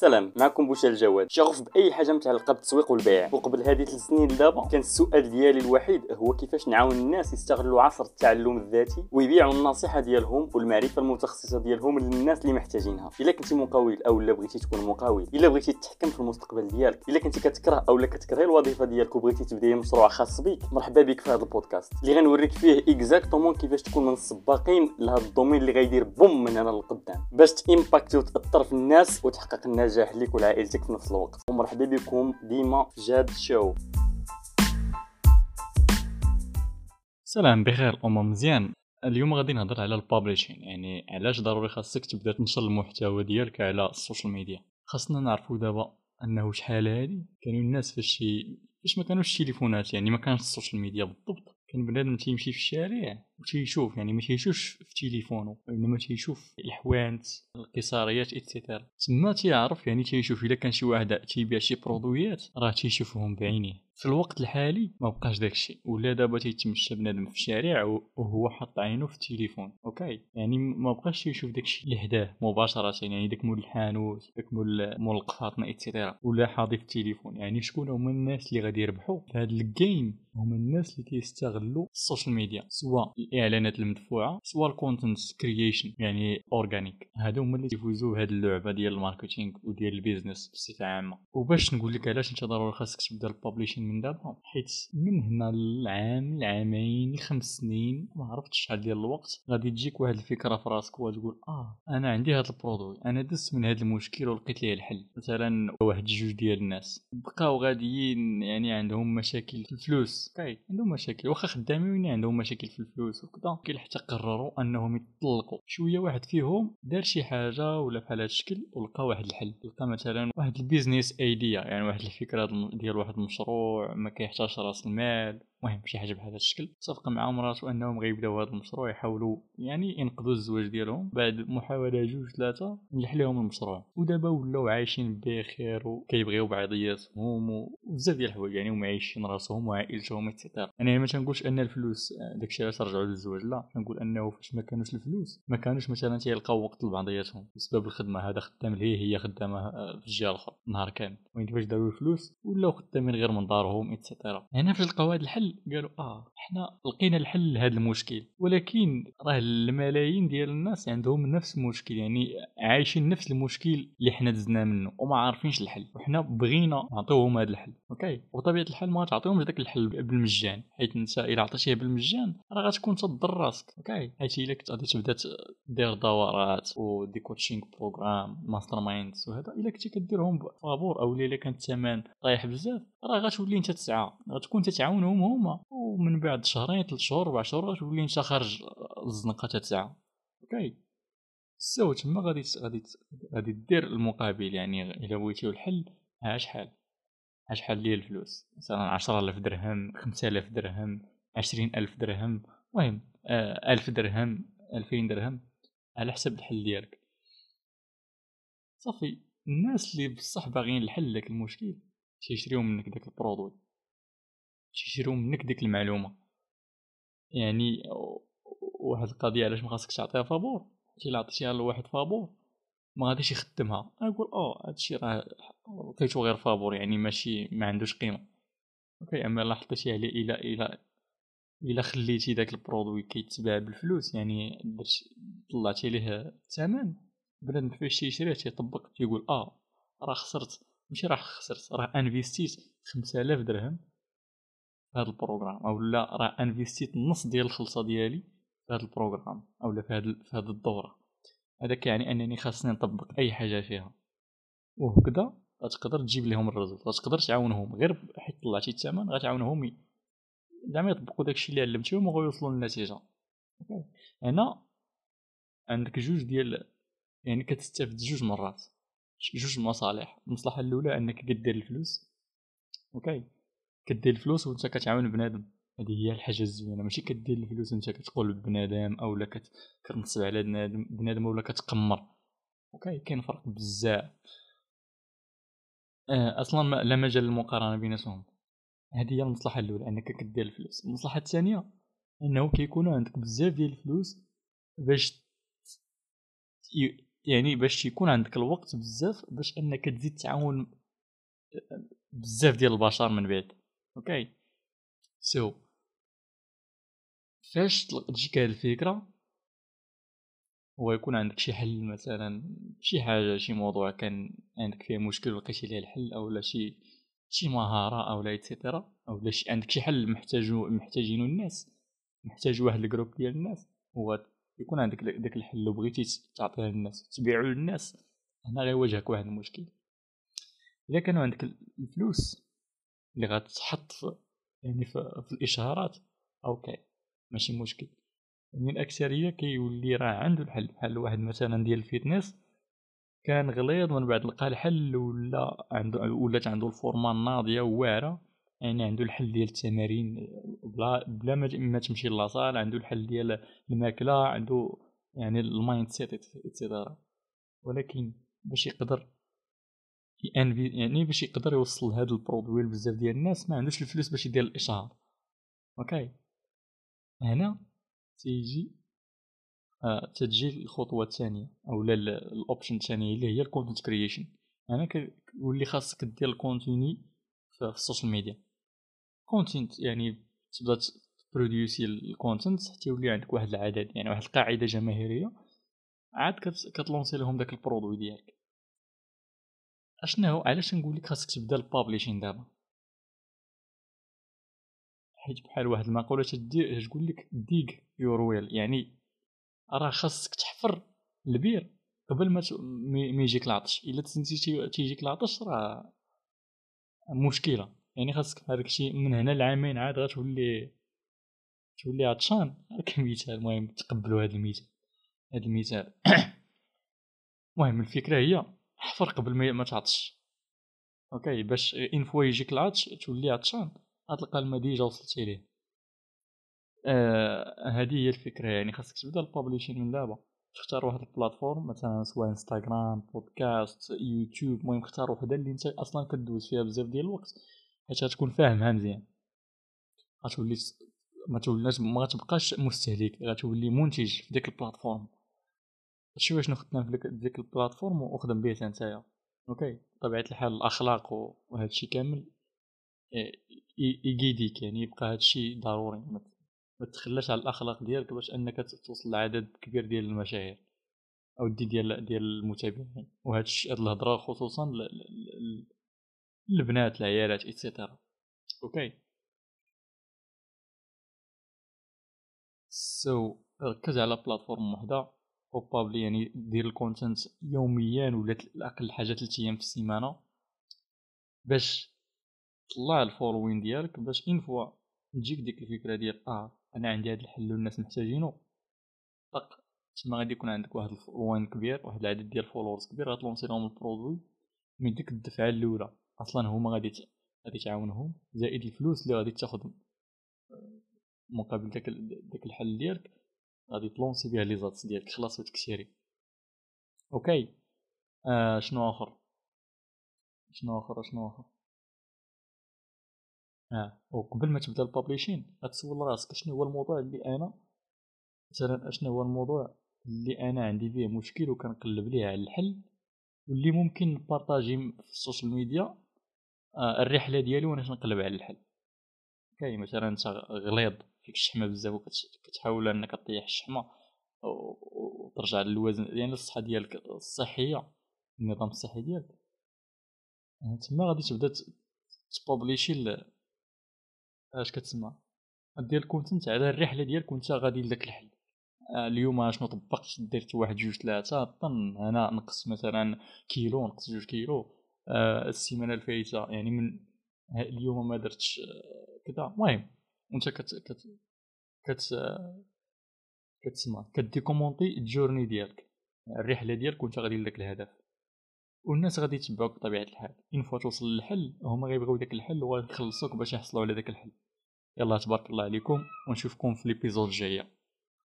سلام معكم بوشا الجواد شغوف بأي حاجة متعلقه بالتسويق والبيع. وقبل هذه ثلاث سنين دابا كان السؤال ديالي الوحيد هو كيفاش نعاون الناس يستغلوا عصر التعلم الذاتي ويبيعوا النصيحة ديالهم والمعرفة المتخصصة ديالهم للناس اللي محتاجينها. إلا كنتي مقاول أو لا بغيتي تكون مقاول إلا بغيتي تتحكم في المستقبل ديالك إلا كنتي كتكره أو لا كتكره الوظيفة ديالك وبغيتي تبدأي مشروع خاص بك مرحبا بك في هذا البودكاست. اللي غنوريك فيه exactement كيفاش تكون من السباقين لهذا ال domaine اللي غيدير boom من هنا للقدام باش ت impacter وتاثر في الناس وتحقق النجاح لك ولعائلتك في نفس الوقت. ومرحبا بكم ديما جاد show. سلام بخير الأمور مزيان. اليوم غادي نهضر على ال publishing يعني علاش ضروري خاصك تبدا تنشر المحتوى ديالك على ال social media؟ خاصنا نعرفوا دابا أنه شحال هادي. كانوا الناس فاش فاش ما كانوش التليفونات يعني ما كانش ال social media بالضبط. كان بنادم تيمشي في الشارع وتيشوف يعني ما تيشوفش في تليفونه وانما تيشوف الحوانت القصاريات et cetera تما تيعرف يعني تيشوف إلا كان شي واحد تيبيع شي produitات راه تيشوفهم بعينيه. في الوقت الحالي ما بقاش داكشي ولا دابا تيتمشى بنادم في الشارع وهو حاط عينه في التليفون ok؟ يعني ما بقاش يشوف داكشي اللي حداه مباشرة يعني داك مول الحانوت داك مول مول القفاطنة et cetera ولا حاضي في التليفون. يعني شكون هما الناس اللي غادي يربحوا في هذا ال game هما الناس اللي كيستغلوا ال social media سواء الإعلانات المدفوعة سواء ال content creation يعني organic هادو هما اللي تيفوزوا بهذه اللعبة ديال ال marketing وديال ال business بصفة عامة. وباش نقول لك علاش انت ضروري خاصك تبدأ ال publishing من دابا حيت من هنا للعام العامين لخمس سنين ما عرفتش شحال ديال الوقت. غادي تجيك واحد الفكرة في راسك وتقول آه أنا عندي هذا ال produit أنا دزت من هذا المشكل ولقيت ليه الحل. مثلا واحد جوج ديال الناس. بقاو غاديين يعني عندهم مشاكل في الفلوس. كاي عندهم مشاكل. واخا خدامين عندهم مشاكل في الفلوس وكذا كي حتى قرروا أنهم يطلقوا شوية واحد فيهم دار شي حاجة ولا بحال هذا الشكل ولقى واحد الحل. لقى مثلا واحد ال business idea يعني واحد الفكرة ديال واحد المشروع ما كيحتاجش رأس المال. المهم شي حاجة بهذا الشكل. صفق مع مراتو أنهم غيبداو هذا المشروع يحاولوا يعني ينقذوا الزواج ديالهم بعد محاولة جوج ثلاثة نجح لهم المشروع. ودابا ولاو عايشين بخير وكيبغيو بعضياتهم وبزاف ديال الحوايج يعني هما عايشين راسهم وعائلتهم et cetera أنا ما تنقولش أن الفلوس داكشي علاش رجعوا للزواج لا. كنقول أنه فاش ما كانوش الفلوس ما كانوش مثلا تيلقاو وقت لبعضياتهم. بسبب الخدمة هذا خدام ليه هي خدامة في الجهة الأخرى نهار كامل. وين فاش داروا الفلوس؟ ولاو خدامين غير من دارهم et cetera هنا لقاو هذا الحل قالوا آه إحنا لقينا الحل لهذا المشكل. ولكن راه الملايين ديال الناس عندهم نفس المشكل يعني عايشين نفس المشكل اللي حنا دزنا منه وما عارفينش الحل. وحنا بغينا نعطيوهم هذا الحل ok؟ وطبيعة الحال ما تعطيهمش داك الحل بالمجان حيت أنت إلا عطيتيه بالمجان راه غتكون تضر راسك ok؟ حيت إلا كنت غادي تبدا دير دورات و des coaching programs masterminds وهذا إلا كنتي كديرهم بفابور أو إلا كان الثمن طايح بزاف راه غتولي أنت تسعى غتكون تتعاونهم هما. ومن بعد شهرين ثلاث شهور أربع شهور غتولي انت خارج الزنقة تسعى ok. so تما غادي غادي غادي دير المقابل يعني إلا بغيتي الحل ها شحال؟ ها شحال ديال الفلوس؟ مثلا 10000 درهم 5000 درهم 20000 درهم. المهم آه 1000 درهم 2000 درهم على حسب الحل ديالك. صافي. الناس اللي بصح باغيين الحل لك المشكل تيشريو منك داك ال produit. تيشريو منك ديك المعلومة. يعني واحد القضية علاش ما خاصكش تعطيها فابور؟ الا عطيتيها لواحد فابور ما غاديش يخدمها. نقول آه هادشي راه لقيتو غير فابور يعني ماشي ما عندوش قيمة. ok أما إلا حطيتيه عليه إلى إلى إلا خليتي داك ال produit كيتباع بالفلوس يعني درت طلعتي ليه الثمن بنادم فاش تيشريه تيطبق تيقول آه راه خسرت. ماشي راه خسرت راه investit 5000 درهم. هذا ال programme أو لا راه investit النص ديال الخلصة ديالي في هذا ال programme أو لا في هذه في الدورة. هذا كيعني أنني خاصني نطبق أي حاجة فيها. وهكذا غتقدر تجيب لهم الرزق غتقدر تعاونهم غير حيت طلعتي الثمن غتعاونهم زعما يطبقوا داكشي اللي علمتيهم وغيوصلوا للنتيجة. هنا عندك جوج ديال يعني كتستافد جوج مرات جوج مصالح. المصلحة الأولى أنك كدير الفلوس. okay؟ كدير الفلوس وانت كتعاون بنادم. هذه هي الحاجة الزوينة. ماشي كدير الفلوس انت كتقول بنادم أو لا كتنصب على بنادم بنادم ولا كتقمر. okay كاين فرق بزاف. آه أصلا لا مجال للمقارنة بيناتهم. هذه هي المصلحة الأولى أنك كدير الفلوس. المصلحة الثانية أنه كيكون عندك بزاف ديال الفلوس باش يعني باش يكون عندك الوقت بزاف باش أنك تزيد تعاون بزاف ديال البشر من بعد. okay so. فاش تجيك هاد الفكرة هو يكون عندك شي حل مثلا شي حاجة شي موضوع كان عندك فيه مشكل ولقيتي ليه الحل اولا شي شي مهاره اولا et cetera اولا شي عندك شي حل محتاجو محتاجينو الناس محتاج واحد ال groupe ديال الناس هو يكون عندك داك الحل وبغيتي تعطيه للناس تبيعو للناس هنا غيواجهك واحد المشكل الا كانوا عندك الفلوس اللي غتحط يعني في, الإشهارات. okay ماشي مشكل. يعني الأكثرية كيولي راه عنده الحل بحال واحد مثلا ديال ال fitness كان غليظ من بعد لقى الحل ولا عنده ولات عنده الفورمه ناضيه وواعرة. يعني عنده الحل ديال التمارين بلا بلا ما تمشي la salle عنده الحل ديال الماكلة عنده يعني ال mindset ولكن باش يقدر يعني باش يقدر يوصل هذا ال produit لبزاف ديال الناس ما عندوش الفلوس باش يدير الإشهار. okay. هنا تيجي آه الخطوه الثانية اولا ال option الثانية اللي هي ال content creation هنا كيولي خاصك دير ال contenu في ال social media content يعني تبدا تبروديوسي ال content حتى يولي عندك واحد العدد يعني واحد القاعدة جماهيرية. عاد كتلونسي لهم داك ال produit ديالك. أشنو علاش نقول لك خاصك تبدأ ال publishing دابا؟ حيت بحال واحد المقولة تدير تقول لك ديغ يور ويل يعني راه خاصك تحفر البير قبل ما ما يجيك العطش. إلا تنسيتي تيجيك العطش راه مشكلة. يعني خاصك هذاك الشيء من هنا لعامين عاد غتولي تولي عطشان. كمثال المهم تقبلوا هذا المثال. هذا المثال. المهم الفكرة هي حفر قبل ما تعطش. okay باش une fois يجيك العطش تولي عطشان. غتلقى الماء déjà وصلتي ليه آه هذه هي الفكرة يعني. خاصك تبدأ ال publishing من دابا. تختار واحد ال platform مثلا سواء إنستغرام بودكاست يوتيوب. المهم اختار وحدة اللي أنت أصلا كدوز فيها بزاف ديال الوقت. حيت غتكون فاهمها مزيان. غتولي ما توليش ما غتبقاش مستهلك. غتولي منتج في ديك ال platform. شوية شنو خدنا في ديك ال platform وخدم به نتايا okay. بطبيعه الحال الأخلاق وهذا الشيء كامل يقيديك يعني يبقى هذا الشيء ضروري. ما تخلاش على الأخلاق ديالك باش أنك توصل لعدد كبير ديال المشاهير أو دي ديال ديال المتابعين. وهذا الشيء الهضرة خصوصا البنات العيالات et cetera okay. so, ركز على platform وحدة. probably يعني دير ال content يوميا ولا أقل حاجة 3 أيام في السيمانة باش طلع ال following ديالك باش une fois تجيك ديك الفكرة ديال آه أنا عندي هذا الحل والناس محتاجينه طق تما غادي يكون عندك واحد ال following كبير واحد العدد ديال ال followers كبير غتلونسي لهم ال produit من ديك الدفعة الأولى. أصلا هما غادي غادي تعاونهم زائد الفلوس اللي غادي تاخذ مقابل داك داك الحل ديالك غادي تلونسي بها les ads ديالك خلاص وتكسيري okay. آه شنو آخر؟ شنو آخر؟ شنو آخر؟ آه وقبل ما تبدا ال publishing غتسول راسك شنو هو الموضوع اللي أنا مثلا أشنو هو الموضوع اللي أنا عندي فيه مشكل وكنقلب ليه على الحل واللي ممكن نبارطاجي في ال social media آه الرحلة ديالي وأنا نقلب على الحل. كاي مثلا انت غليظ. فيك الشحمه بزاف وكتحاول انك طيح الشحمة وترجع للوزن. يعني الصحة ديالك الصحية النظام الصحي ديالك. يعني تما غادي تبدا تبوبليشي اش كتسمى؟ دير ال content على الرحلة ديالك وانت غادي لذاك الحل. آه، اليوم شنو طبقت درت واحد جوج ثلاثة طن هنا نقص مثلا كيلو نقص جوج كيلو. آه السيمانة الفايتة يعني من اليوم ما درتش آه، كذا. المهم وانت كت كت كت كتسمى كديكومونتي ال journey ديالك الرحلة ديالك وانت غادي لذاك الهدف. والناس غادي يتبعوك بطبيعة الحال. une fois توصل للحل هما غيبغيو داك الحل وغيخلصوك باش يحصلوا على داك الحل. يلا تبارك الله عليكم ونشوفكم في l'épisode الجايه